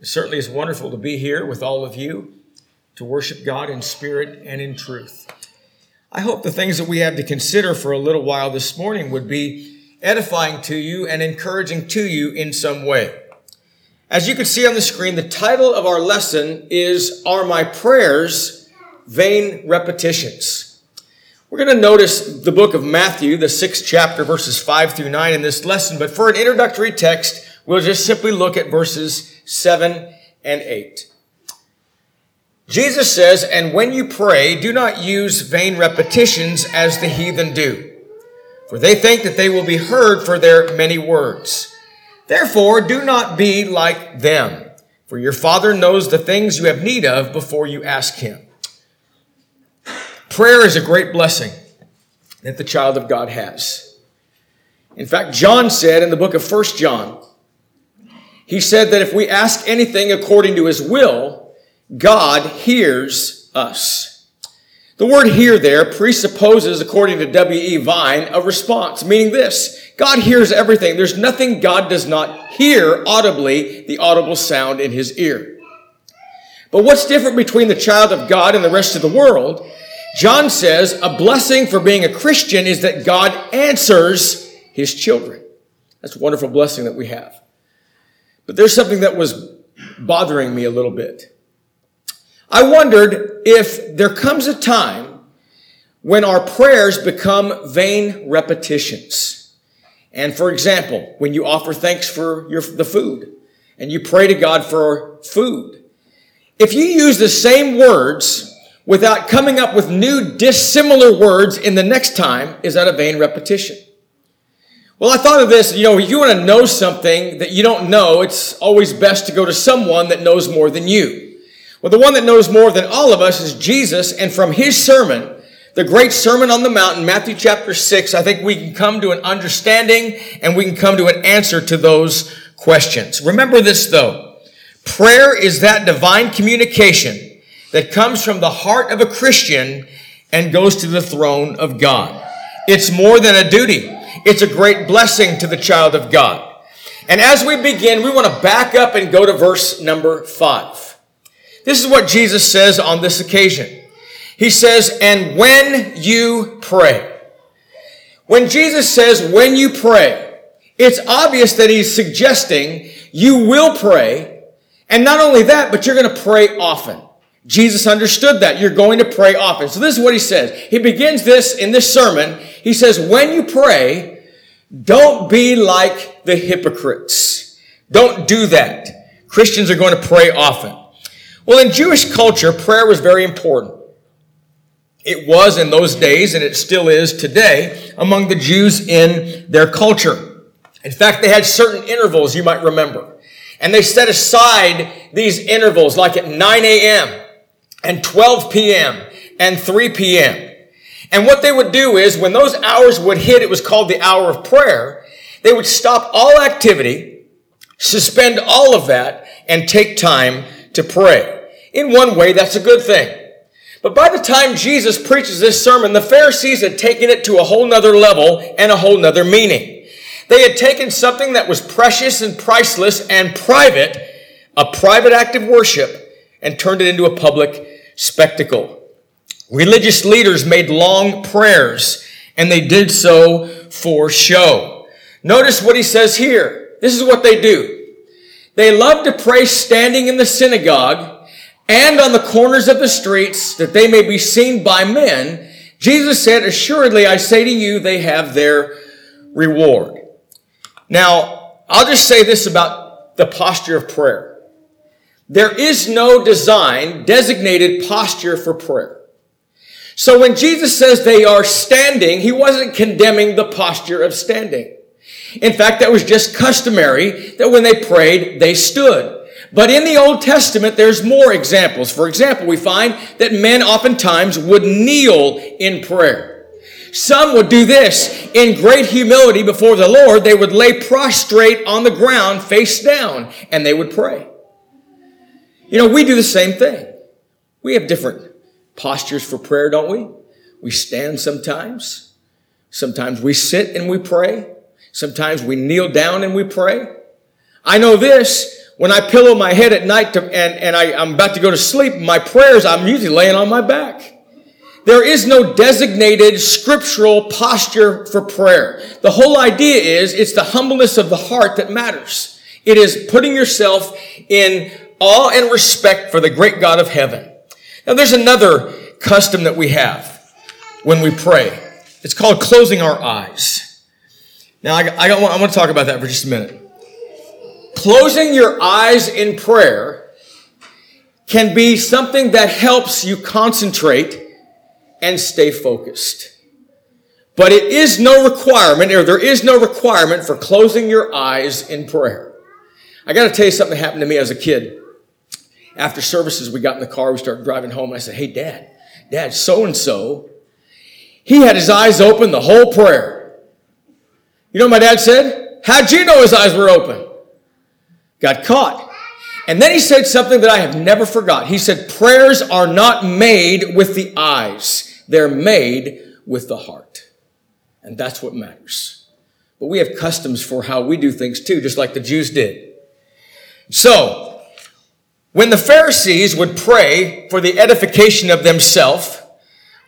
It certainly is wonderful to be here with all of you to worship God in spirit and in truth. I hope the things that we have to consider for a little while this morning would be edifying to you and encouraging to you in some way. As you can see on the screen, the title of our lesson is Are My Prayers Vain Repetitions? We're going to notice the book of Matthew, the sixth chapter, verses five through nine in this lesson. But for an introductory text, we'll just simply look at verses seven and eight. Jesus says, And when you pray, do not use vain repetitions as the heathen do, for they think that they will be heard for their many words. Therefore, do not be like them, for your Father knows the things you have need of before you ask Him. Prayer is a great blessing that the child of God has. In fact, John said in the book of First John, he said that if we ask anything according to his will, God hears us. The word hear there presupposes, according to W.E. Vine, a response, meaning this God hears everything. There's nothing God does not hear audibly, the audible sound in his ear. But what's different between the child of God and the rest of the world? John says a blessing for being a Christian is that God answers his children. That's a wonderful blessing that we have. But there's something that was bothering me a little bit. I wondered if there comes a time when our prayers become vain repetitions. And for example, when you offer thanks for your, the food and you pray to God for food, if you use the same words without coming up with new dissimilar words in the next time, is that a vain repetition? Well, I thought of this, you know, if you want to know something that you don't know, it's always best to go to someone that knows more than you. Well, the one that knows more than all of us is Jesus, and from his sermon, the great Sermon on the Mount, Matthew chapter 6, I think we can come to an understanding and we can come to an answer to those questions. Remember this though. Prayer is that divine communication that comes from the heart of a Christian and goes to the throne of God. It's more than a duty. It's a great blessing to the child of God. And as we begin, we want to back up and go to verse number five. This is what Jesus says on this occasion. He says, and when you pray. When Jesus says, when you pray, it's obvious that he's suggesting you will pray. And not only that, but you're going to pray often. Jesus understood that. You're going to pray often. So this is what he says. He begins this in this sermon. He says, when you pray, don't be like the hypocrites. Don't do that. Christians are going to pray often. Well, in Jewish culture, prayer was very important. It was in those days, and it still is today, among the Jews in their culture. In fact, they had certain intervals you might remember. And they set aside these intervals like at 9 a.m and 12 p.m. and 3 p.m. And what they would do is when those hours would hit, it was called the hour of prayer. They would stop all activity, suspend all of that, and take time to pray. In one way, that's a good thing. But by the time Jesus preaches this sermon, the Pharisees had taken it to a whole nother level and a whole nother meaning. They had taken something that was precious and priceless and private, a private act of worship, and turned it into a public spectacle. Religious leaders made long prayers and they did so for show. Notice what he says here. This is what they do. They love to pray standing in the synagogue and on the corners of the streets that they may be seen by men. Jesus said, assuredly, I say to you, they have their reward. Now, I'll just say this about the posture of prayer. There is no design, designated posture for prayer. So when Jesus says they are standing, he wasn't condemning the posture of standing. In fact, that was just customary that when they prayed, they stood. But in the Old Testament, there's more examples. For example, we find that men oftentimes would kneel in prayer. Some would do this in great humility before the Lord. They would lay prostrate on the ground, face down, and they would pray. You know, we do the same thing. We have different postures for prayer, don't we? We stand sometimes. Sometimes we sit and we pray. Sometimes we kneel down and we pray. I know this. When I pillow my head at night to, and, and I, I'm about to go to sleep, my prayers, I'm usually laying on my back. There is no designated scriptural posture for prayer. The whole idea is it's the humbleness of the heart that matters. It is putting yourself in awe and respect for the great God of heaven. Now there's another custom that we have when we pray. It's called closing our eyes. Now I, I, I want to talk about that for just a minute. Closing your eyes in prayer can be something that helps you concentrate and stay focused. But it is no requirement, or there is no requirement for closing your eyes in prayer. I got to tell you something that happened to me as a kid. After services, we got in the car, we started driving home, and I said, Hey, Dad, Dad, so and so, he had his eyes open the whole prayer. You know my dad said? How'd you know his eyes were open? Got caught. And then he said something that I have never forgot. He said, prayers are not made with the eyes. They're made with the heart. And that's what matters. But we have customs for how we do things too, just like the Jews did. So, when the Pharisees would pray for the edification of themselves,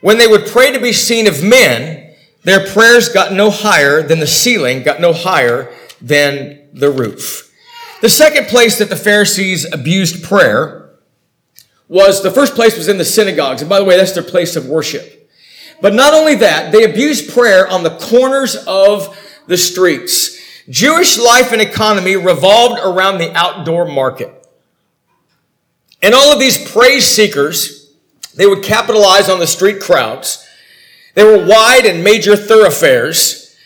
when they would pray to be seen of men, their prayers got no higher than the ceiling, got no higher than the roof. The second place that the Pharisees abused prayer was the first place was in the synagogues. And by the way, that's their place of worship. But not only that, they abused prayer on the corners of the streets. Jewish life and economy revolved around the outdoor market. And all of these praise seekers, they would capitalize on the street crowds. They were wide and major thoroughfares.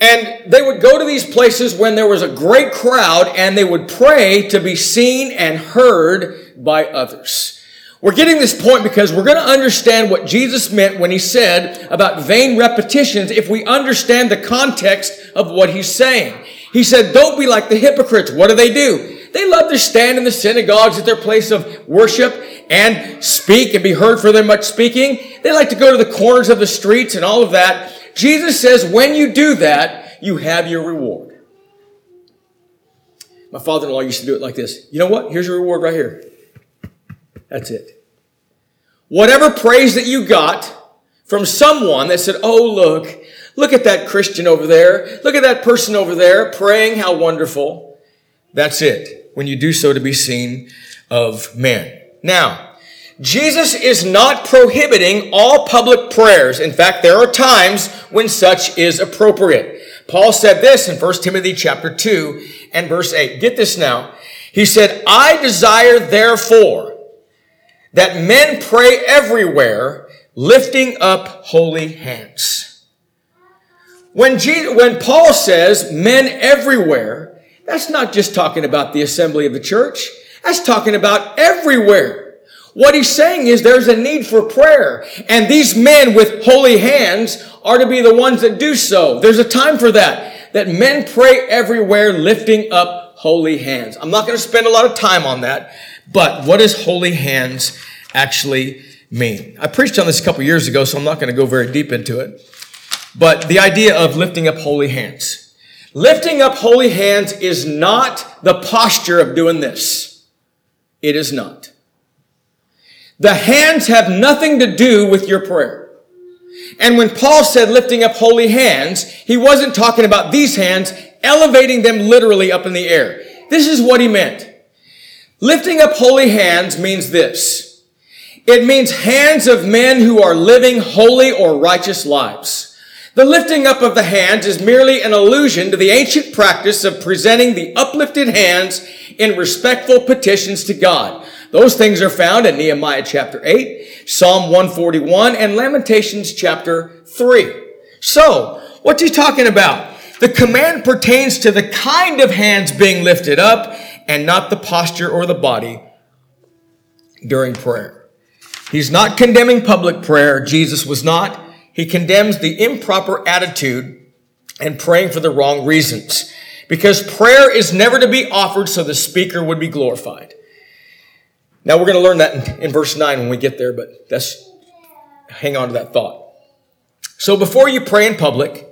And they would go to these places when there was a great crowd and they would pray to be seen and heard by others. We're getting this point because we're going to understand what Jesus meant when he said about vain repetitions if we understand the context of what he's saying. He said, don't be like the hypocrites. What do they do? They love to stand in the synagogues at their place of worship and speak and be heard for their much speaking. They like to go to the corners of the streets and all of that. Jesus says, when you do that, you have your reward. My father-in-law used to do it like this. You know what? Here's your reward right here. That's it. Whatever praise that you got from someone that said, Oh, look, look at that Christian over there. Look at that person over there praying. How wonderful. That's it. When you do so to be seen of men. Now, Jesus is not prohibiting all public prayers. In fact, there are times when such is appropriate. Paul said this in 1 Timothy chapter 2 and verse 8. Get this now. He said, I desire therefore that men pray everywhere, lifting up holy hands. When, Jesus, when Paul says men everywhere, that's not just talking about the assembly of the church. That's talking about everywhere. What he's saying is there's a need for prayer. And these men with holy hands are to be the ones that do so. There's a time for that. That men pray everywhere lifting up holy hands. I'm not going to spend a lot of time on that. But what does holy hands actually mean? I preached on this a couple years ago, so I'm not going to go very deep into it. But the idea of lifting up holy hands. Lifting up holy hands is not the posture of doing this. It is not. The hands have nothing to do with your prayer. And when Paul said lifting up holy hands, he wasn't talking about these hands, elevating them literally up in the air. This is what he meant. Lifting up holy hands means this. It means hands of men who are living holy or righteous lives. The lifting up of the hands is merely an allusion to the ancient practice of presenting the uplifted hands in respectful petitions to God. Those things are found in Nehemiah chapter 8, Psalm 141, and Lamentations chapter 3. So, what's he talking about? The command pertains to the kind of hands being lifted up and not the posture or the body during prayer. He's not condemning public prayer. Jesus was not. He condemns the improper attitude and praying for the wrong reasons. Because prayer is never to be offered so the speaker would be glorified. Now we're going to learn that in, in verse 9 when we get there, but let's hang on to that thought. So before you pray in public,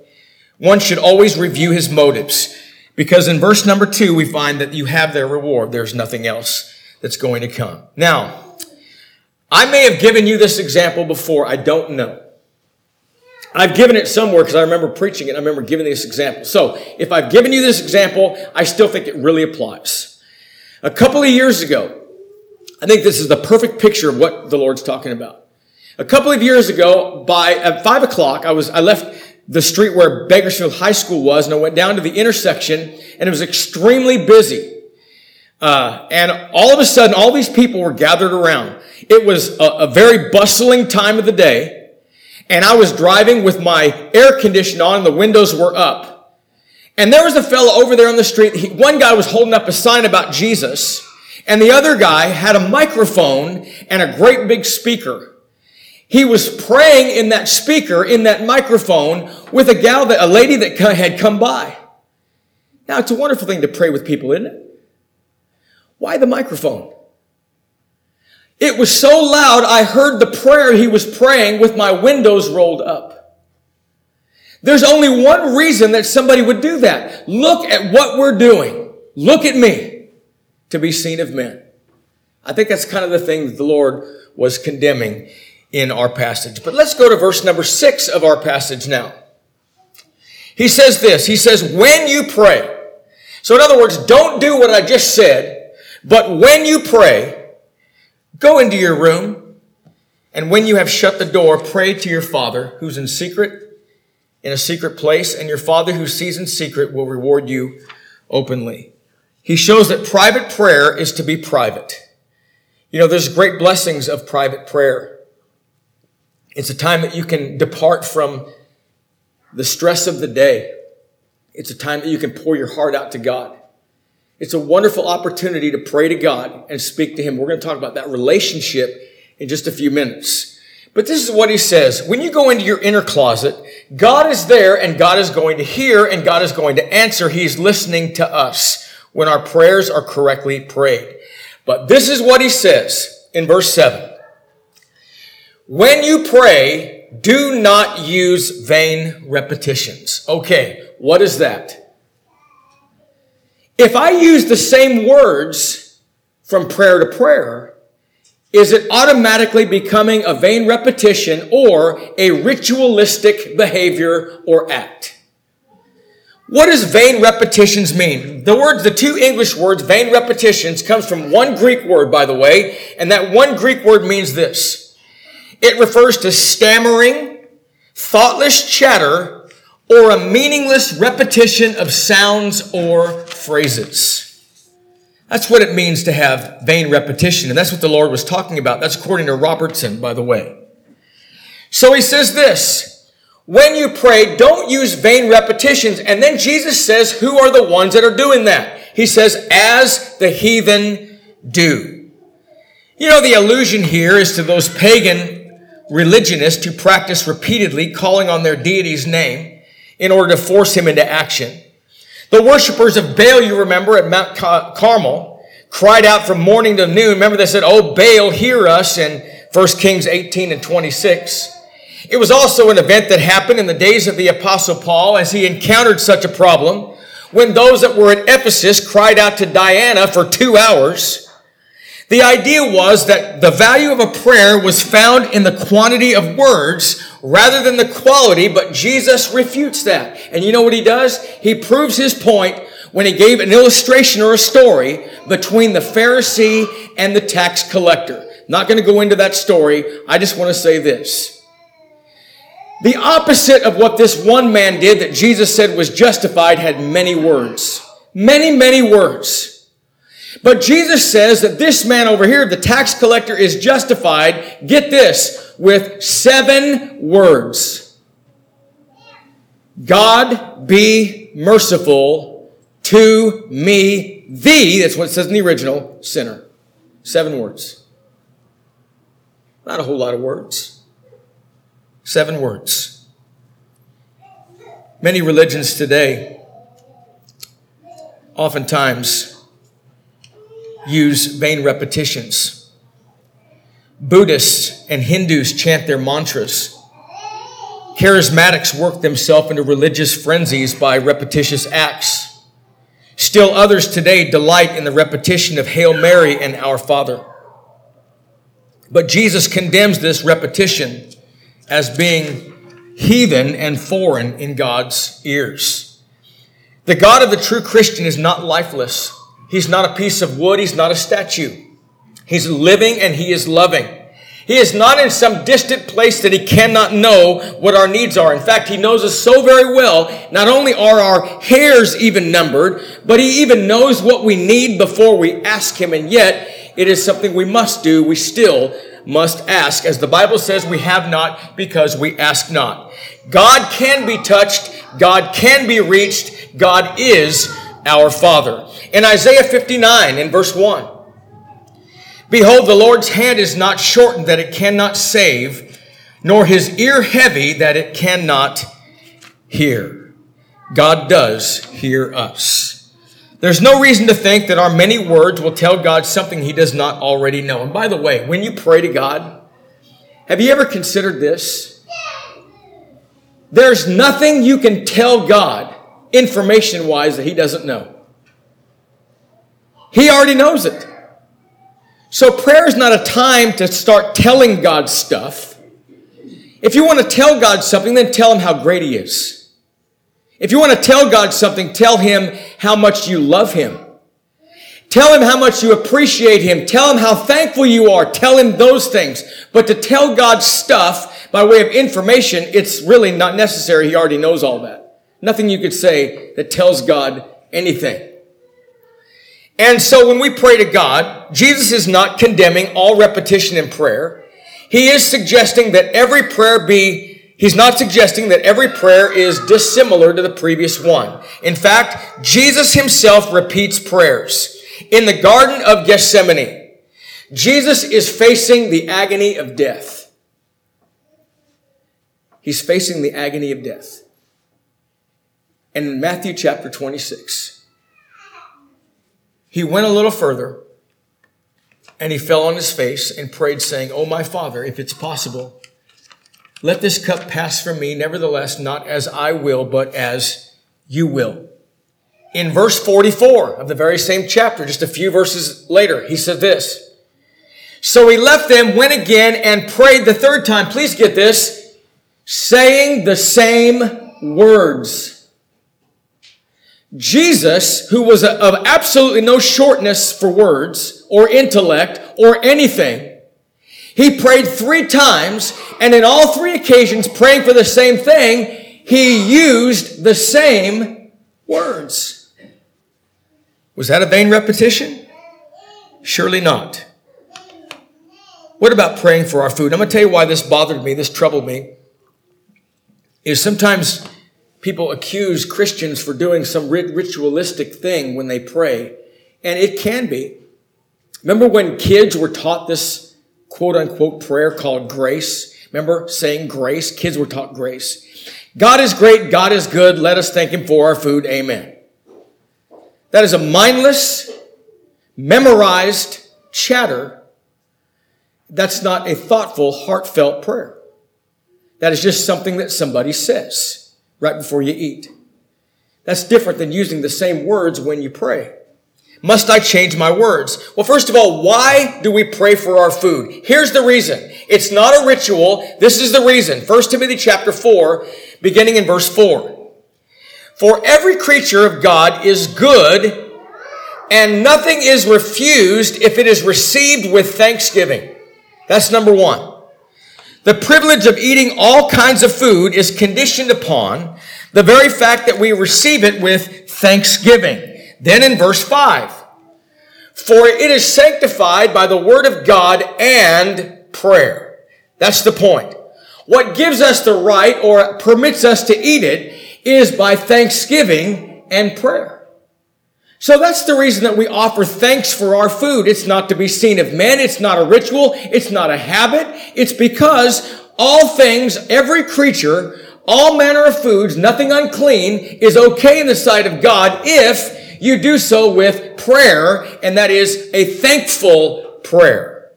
one should always review his motives. Because in verse number two, we find that you have their reward. There's nothing else that's going to come. Now, I may have given you this example before. I don't know. I've given it somewhere because I remember preaching it. I remember giving this example. So if I've given you this example, I still think it really applies. A couple of years ago, I think this is the perfect picture of what the Lord's talking about. A couple of years ago, by at five o'clock, I was I left the street where Bakersfield High School was, and I went down to the intersection, and it was extremely busy. Uh, and all of a sudden, all these people were gathered around. It was a, a very bustling time of the day and I was driving with my air conditioner on and the windows were up. And there was a fellow over there on the street. He, one guy was holding up a sign about Jesus and the other guy had a microphone and a great big speaker. He was praying in that speaker, in that microphone with a gal that, a lady that had come by. Now it's a wonderful thing to pray with people, isn't it? Why the microphone? It was so loud, I heard the prayer he was praying with my windows rolled up. There's only one reason that somebody would do that. Look at what we're doing. Look at me to be seen of men. I think that's kind of the thing that the Lord was condemning in our passage. But let's go to verse number six of our passage now. He says this. He says, when you pray. So in other words, don't do what I just said, but when you pray, Go into your room, and when you have shut the door, pray to your Father who's in secret, in a secret place, and your Father who sees in secret will reward you openly. He shows that private prayer is to be private. You know, there's great blessings of private prayer. It's a time that you can depart from the stress of the day. It's a time that you can pour your heart out to God. It's a wonderful opportunity to pray to God and speak to Him. We're going to talk about that relationship in just a few minutes. But this is what he says. When you go into your inner closet, God is there and God is going to hear and God is going to answer. He's listening to us when our prayers are correctly prayed. But this is what he says in verse 7. When you pray, do not use vain repetitions. Okay, what is that? If I use the same words from prayer to prayer, is it automatically becoming a vain repetition or a ritualistic behavior or act? What does vain repetitions mean? The words, the two English words, vain repetitions, comes from one Greek word, by the way, and that one Greek word means this. It refers to stammering, thoughtless chatter, or a meaningless repetition of sounds or phrases. That's what it means to have vain repetition. And that's what the Lord was talking about. That's according to Robertson, by the way. So he says this, when you pray, don't use vain repetitions. And then Jesus says, who are the ones that are doing that? He says, as the heathen do. You know, the allusion here is to those pagan religionists who practice repeatedly calling on their deity's name in order to force him into action. The worshippers of Baal, you remember, at Mount Carmel, cried out from morning to noon. Remember, they said, Oh, Baal, hear us in 1 Kings 18 and 26. It was also an event that happened in the days of the Apostle Paul as he encountered such a problem when those that were at Ephesus cried out to Diana for two hours. The idea was that the value of a prayer was found in the quantity of words rather than the quality, but Jesus refutes that. And you know what he does? He proves his point when he gave an illustration or a story between the Pharisee and the tax collector. Not going to go into that story. I just want to say this. The opposite of what this one man did that Jesus said was justified had many words. Many, many words. But Jesus says that this man over here, the tax collector, is justified, get this, with seven words. God be merciful to me, thee, that's what it says in the original, sinner. Seven words. Not a whole lot of words. Seven words. Many religions today, oftentimes, use vain repetitions. Buddhists and Hindus chant their mantras. Charismatics work themselves into religious frenzies by repetitious acts. Still others today delight in the repetition of Hail Mary and Our Father. But Jesus condemns this repetition as being heathen and foreign in God's ears. The God of the true Christian is not lifeless. He's not a piece of wood. He's not a statue. He's living and he is loving. He is not in some distant place that he cannot know what our needs are. In fact, he knows us so very well. Not only are our hairs even numbered, but he even knows what we need before we ask him. And yet, it is something we must do. We still must ask. As the Bible says, we have not because we ask not. God can be touched. God can be reached. God is our Father. In Isaiah 59 in verse 1, Behold, the Lord's hand is not shortened that it cannot save, nor his ear heavy that it cannot hear. God does hear us. There's no reason to think that our many words will tell God something he does not already know. And by the way, when you pray to God, have you ever considered this? There's nothing you can tell God information wise that he doesn't know. He already knows it. So prayer is not a time to start telling God stuff. If you want to tell God something, then tell him how great he is. If you want to tell God something, tell him how much you love him. Tell him how much you appreciate him. Tell him how thankful you are. Tell him those things. But to tell God stuff by way of information, it's really not necessary. He already knows all that. Nothing you could say that tells God anything. And so when we pray to God, Jesus is not condemning all repetition in prayer. He is suggesting that every prayer be, he's not suggesting that every prayer is dissimilar to the previous one. In fact, Jesus himself repeats prayers. In the Garden of Gethsemane, Jesus is facing the agony of death. He's facing the agony of death. In Matthew chapter 26, he went a little further and he fell on his face and prayed, saying, Oh, my Father, if it's possible, let this cup pass from me. Nevertheless, not as I will, but as you will. In verse 44 of the very same chapter, just a few verses later, he said this. So he left them, went again, and prayed the third time. Please get this, saying the same words. Jesus, who was of absolutely no shortness for words or intellect or anything, he prayed three times, and in all three occasions, praying for the same thing, he used the same words. Was that a vain repetition? Surely not. What about praying for our food? I'm going to tell you why this bothered me, this troubled me. Is sometimes people accuse Christians for doing some ritualistic thing when they pray. And it can be. Remember when kids were taught this quote unquote prayer called grace? Remember saying grace? Kids were taught grace. God is great. God is good. Let us thank him for our food. Amen. That is a mindless, memorized chatter. That's not a thoughtful, heartfelt prayer. That is just something that somebody says right before you eat. That's different than using the same words when you pray. Must I change my words? Well, first of all, why do we pray for our food? Here's the reason. It's not a ritual. This is the reason. 1 Timothy chapter 4, beginning in verse 4. For every creature of God is good, and nothing is refused if it is received with thanksgiving. That's number one. The privilege of eating all kinds of food is conditioned upon the very fact that we receive it with thanksgiving. Then in verse 5, for it is sanctified by the word of God and prayer. That's the point. What gives us the right or permits us to eat it is by thanksgiving and prayer. So that's the reason that we offer thanks for our food. It's not to be seen of men. It's not a ritual. It's not a habit. It's because all things, every creature, all manner of foods, nothing unclean is okay in the sight of God if you do so with prayer, and that is a thankful prayer.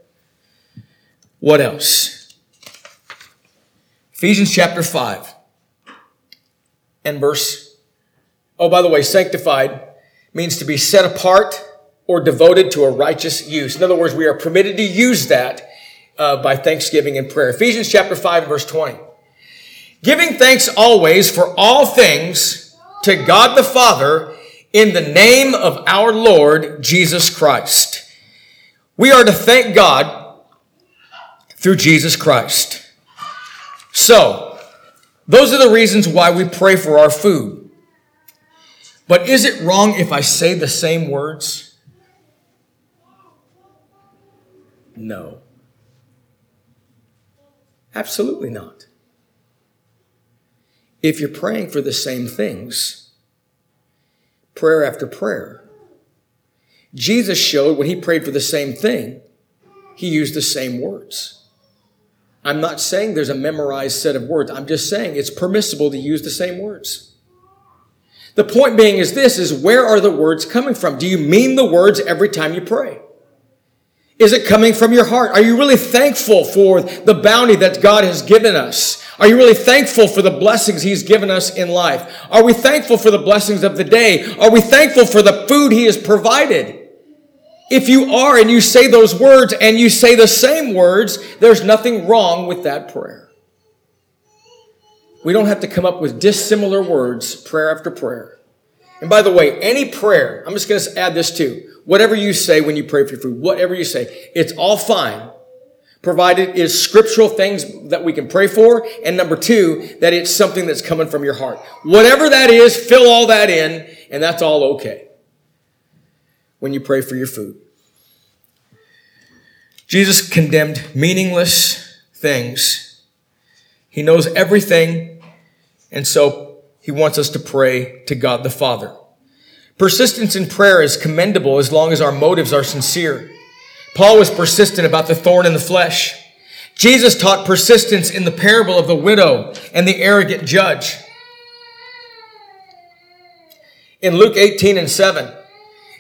What else? Ephesians chapter 5 and verse, oh, by the way, sanctified means to be set apart or devoted to a righteous use. In other words, we are permitted to use that uh, by thanksgiving and prayer. Ephesians chapter 5 verse 20. Giving thanks always for all things to God the Father in the name of our Lord Jesus Christ. We are to thank God through Jesus Christ. So, those are the reasons why we pray for our food. But is it wrong if I say the same words? No. Absolutely not. If you're praying for the same things, prayer after prayer, Jesus showed when he prayed for the same thing, he used the same words. I'm not saying there's a memorized set of words. I'm just saying it's permissible to use the same words. The point being is this, is where are the words coming from? Do you mean the words every time you pray? Is it coming from your heart? Are you really thankful for the bounty that God has given us? Are you really thankful for the blessings He's given us in life? Are we thankful for the blessings of the day? Are we thankful for the food He has provided? If you are and you say those words and you say the same words, there's nothing wrong with that prayer. We don't have to come up with dissimilar words prayer after prayer. And by the way, any prayer, I'm just going to add this too. Whatever you say when you pray for your food, whatever you say, it's all fine, provided it's scriptural things that we can pray for. And number two, that it's something that's coming from your heart. Whatever that is, fill all that in, and that's all okay when you pray for your food. Jesus condemned meaningless things. He knows everything, and so he wants us to pray to God the Father. Persistence in prayer is commendable as long as our motives are sincere. Paul was persistent about the thorn in the flesh. Jesus taught persistence in the parable of the widow and the arrogant judge. In Luke 18 and 7,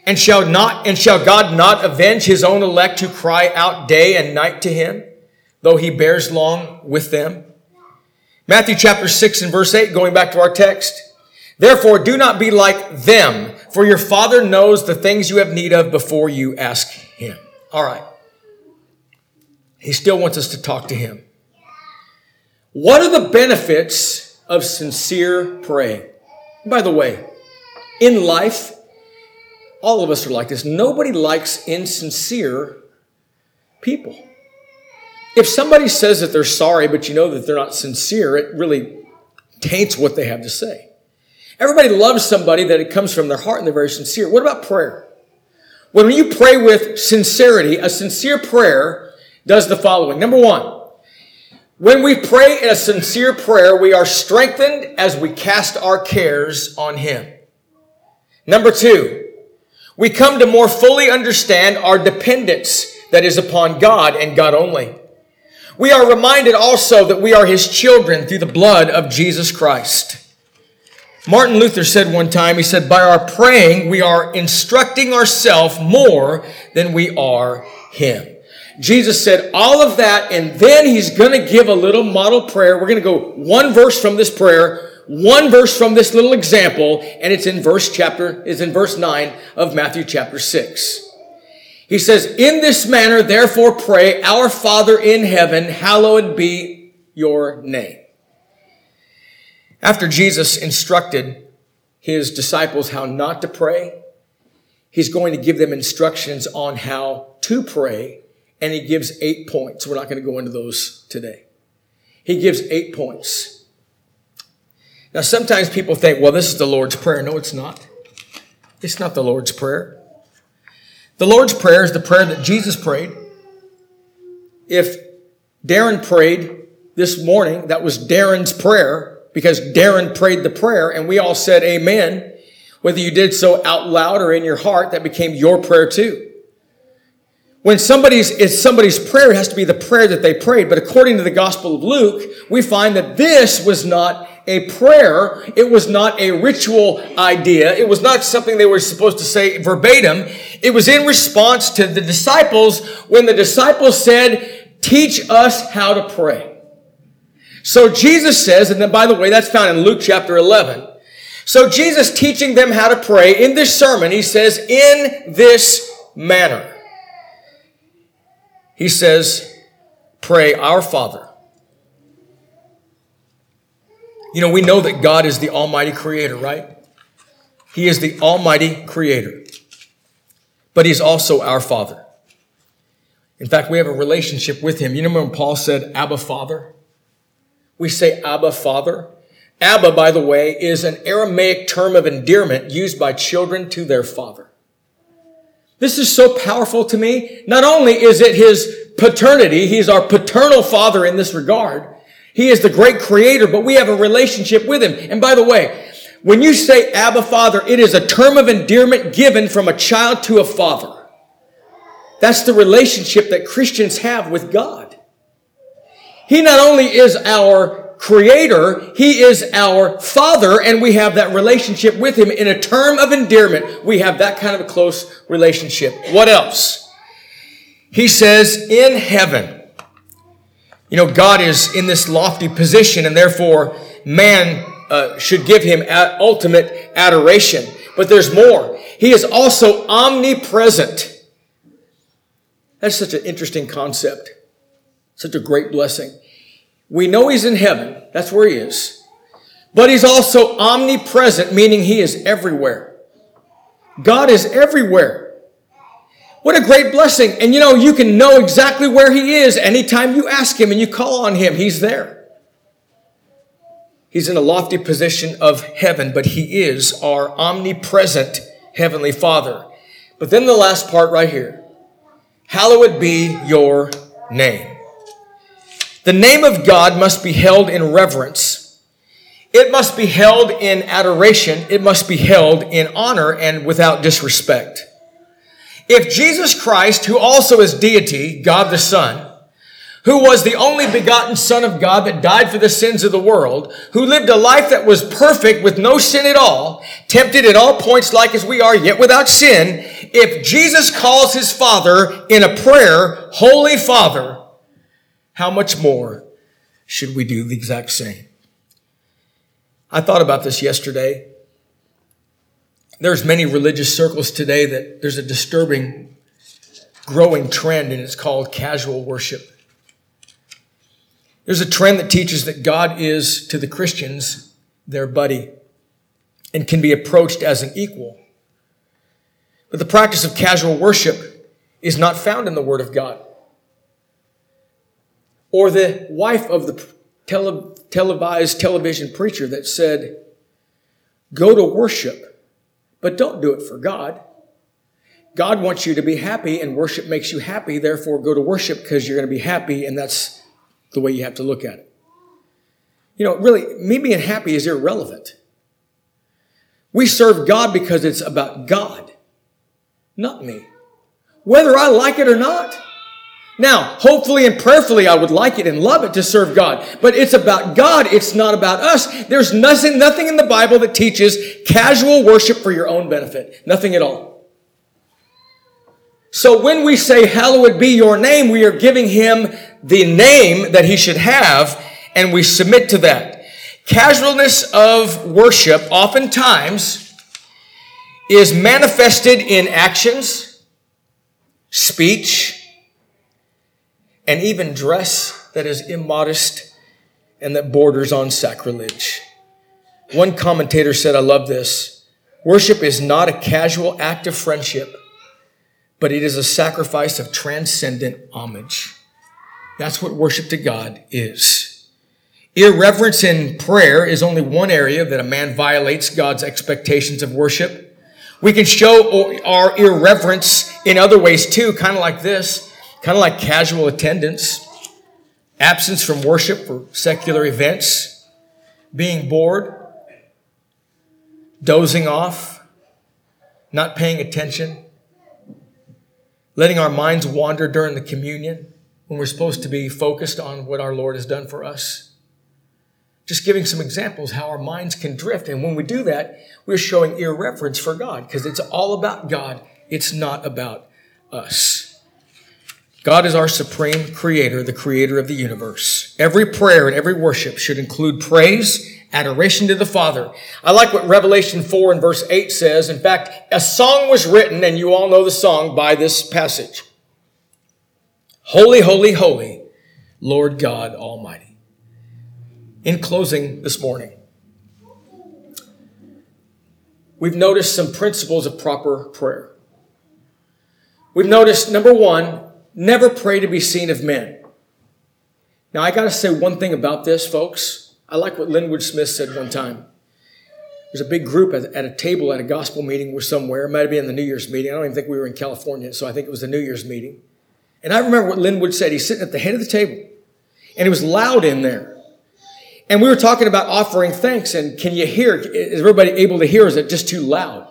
and shall not, and shall God not avenge his own elect who cry out day and night to him, though he bears long with them? Matthew chapter 6 and verse 8, going back to our text. Therefore, do not be like them, for your Father knows the things you have need of before you ask him. All right. He still wants us to talk to him. What are the benefits of sincere praying? By the way, in life, all of us are like this. Nobody likes insincere people. If somebody says that they're sorry, but you know that they're not sincere, it really taints what they have to say. Everybody loves somebody that it comes from their heart and they're very sincere. What about prayer? When you pray with sincerity, a sincere prayer does the following. Number one, when we pray in a sincere prayer, we are strengthened as we cast our cares on Him. Number two, we come to more fully understand our dependence that is upon God and God only. We are reminded also that we are His children through the blood of Jesus Christ. Martin Luther said one time, he said, by our praying, we are instructing ourselves more than we are Him. Jesus said all of that, and then He's going to give a little model prayer. We're going to go one verse from this prayer one verse from this little example, and it's in verse chapter, is in verse 9 of Matthew chapter 6. He says, In this manner, therefore pray, Our Father in heaven, hallowed be your name. After Jesus instructed his disciples how not to pray, he's going to give them instructions on how to pray, and he gives eight points. We're not going to go into those today. He gives eight points. Now, sometimes people think, well, this is the Lord's Prayer. No, it's not. It's not the Lord's Prayer. The Lord's Prayer is the prayer that Jesus prayed. If Darren prayed this morning, that was Darren's prayer because Darren prayed the prayer and we all said amen. Whether you did so out loud or in your heart, that became your prayer too. When somebody's, it's somebody's prayer, it has to be the prayer that they prayed. But according to the Gospel of Luke, we find that this was not a prayer. It was not a ritual idea. It was not something they were supposed to say verbatim. It was in response to the disciples when the disciples said, teach us how to pray. So Jesus says, and then by the way, that's found in Luke chapter 11. So Jesus teaching them how to pray in this sermon, he says, in this manner. He says, pray our Father. You know, we know that God is the Almighty Creator, right? He is the Almighty Creator. But He's also our Father. In fact, we have a relationship with Him. You know when Paul said, Abba, Father? We say Abba, Father. Abba, by the way, is an Aramaic term of endearment used by children to their father. This is so powerful to me. Not only is it his paternity, he's our paternal father in this regard. He is the great creator, but we have a relationship with him. And by the way, when you say Abba Father, it is a term of endearment given from a child to a father. That's the relationship that Christians have with God. He not only is our creator. He is our father and we have that relationship with him in a term of endearment. We have that kind of a close relationship. What else? He says in heaven. You know, God is in this lofty position and therefore man uh, should give him ultimate adoration. But there's more. He is also omnipresent. That's such an interesting concept. Such a great blessing. We know he's in heaven. That's where he is. But he's also omnipresent, meaning he is everywhere. God is everywhere. What a great blessing. And you know, you can know exactly where he is anytime you ask him and you call on him. He's there. He's in a lofty position of heaven, but he is our omnipresent heavenly father. But then the last part right here. Hallowed be your name. The name of God must be held in reverence. It must be held in adoration. It must be held in honor and without disrespect. If Jesus Christ, who also is deity, God the Son, who was the only begotten Son of God that died for the sins of the world, who lived a life that was perfect with no sin at all, tempted at all points like as we are, yet without sin, if Jesus calls his Father in a prayer, Holy Father, how much more should we do the exact same? I thought about this yesterday. There's many religious circles today that there's a disturbing growing trend and it's called casual worship. There's a trend that teaches that God is to the Christians their buddy and can be approached as an equal. But the practice of casual worship is not found in the Word of God or the wife of the tele- televised television preacher that said, Go to worship, but don't do it for God. God wants you to be happy, and worship makes you happy. Therefore, go to worship because you're going to be happy, and that's the way you have to look at it. You know, really, me being happy is irrelevant. We serve God because it's about God, not me. Whether I like it or not. Now, hopefully and prayerfully, I would like it and love it to serve God. But it's about God. It's not about us. There's nothing, nothing in the Bible that teaches casual worship for your own benefit. Nothing at all. So when we say, hallowed be your name, we are giving him the name that he should have, and we submit to that. Casualness of worship oftentimes is manifested in actions, speech, and even dress that is immodest and that borders on sacrilege. One commentator said, I love this. Worship is not a casual act of friendship, but it is a sacrifice of transcendent homage. That's what worship to God is. Irreverence in prayer is only one area that a man violates God's expectations of worship. We can show our irreverence in other ways too, kind of like this. Kind of like casual attendance, absence from worship for secular events, being bored, dozing off, not paying attention, letting our minds wander during the communion when we're supposed to be focused on what our Lord has done for us. Just giving some examples how our minds can drift. And when we do that, we're showing irreverence for God because it's all about God. It's not about us. God is our supreme creator, the creator of the universe. Every prayer and every worship should include praise, adoration to the Father. I like what Revelation 4 and verse 8 says. In fact, a song was written, and you all know the song by this passage. Holy, holy, holy, Lord God Almighty. In closing this morning, we've noticed some principles of proper prayer. We've noticed, number one, never pray to be seen of men. Now, I got to say one thing about this, folks. I like what Linwood Smith said one time. There's a big group at, a table at a gospel meeting or somewhere. It might have been the New Year's meeting. I don't even think we were in California, so I think it was the New Year's meeting. And I remember what Linwood said. He's sitting at the head of the table, and it was loud in there. And we were talking about offering thanks, and can you hear? Is everybody able to hear? Is it just too loud?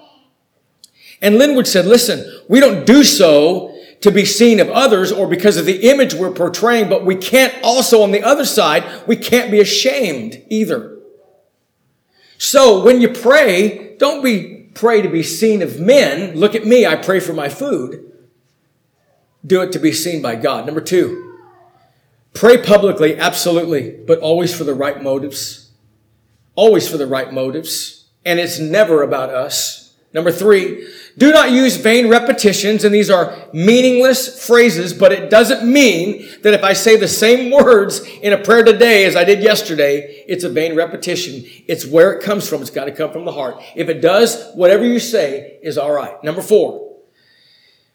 And Linwood said, listen, we don't do so to be seen of others or because of the image we're portraying, but we can't also, on the other side, we can't be ashamed either. So when you pray, don't be pray to be seen of men. Look at me, I pray for my food. Do it to be seen by God. Number two, pray publicly, absolutely, but always for the right motives. Always for the right motives. And it's never about us. Number three, do not use vain repetitions, and these are meaningless phrases, but it doesn't mean that if I say the same words in a prayer today as I did yesterday, it's a vain repetition. It's where it comes from. It's got to come from the heart. If it does, whatever you say is all right. Number four,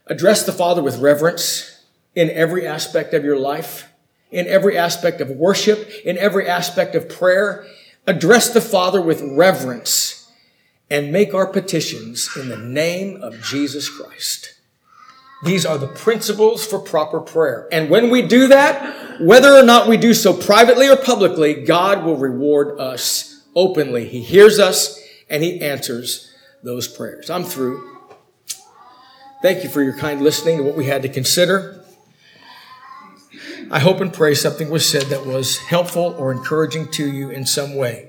address the Father with reverence in every aspect of your life, in every aspect of worship, in every aspect of prayer. Address the Father with reverence and make our petitions in the name of Jesus Christ. These are the principles for proper prayer. And when we do that, whether or not we do so privately or publicly, God will reward us openly. He hears us and He answers those prayers. I'm through. Thank you for your kind listening to what we had to consider. I hope and pray something was said that was helpful or encouraging to you in some way.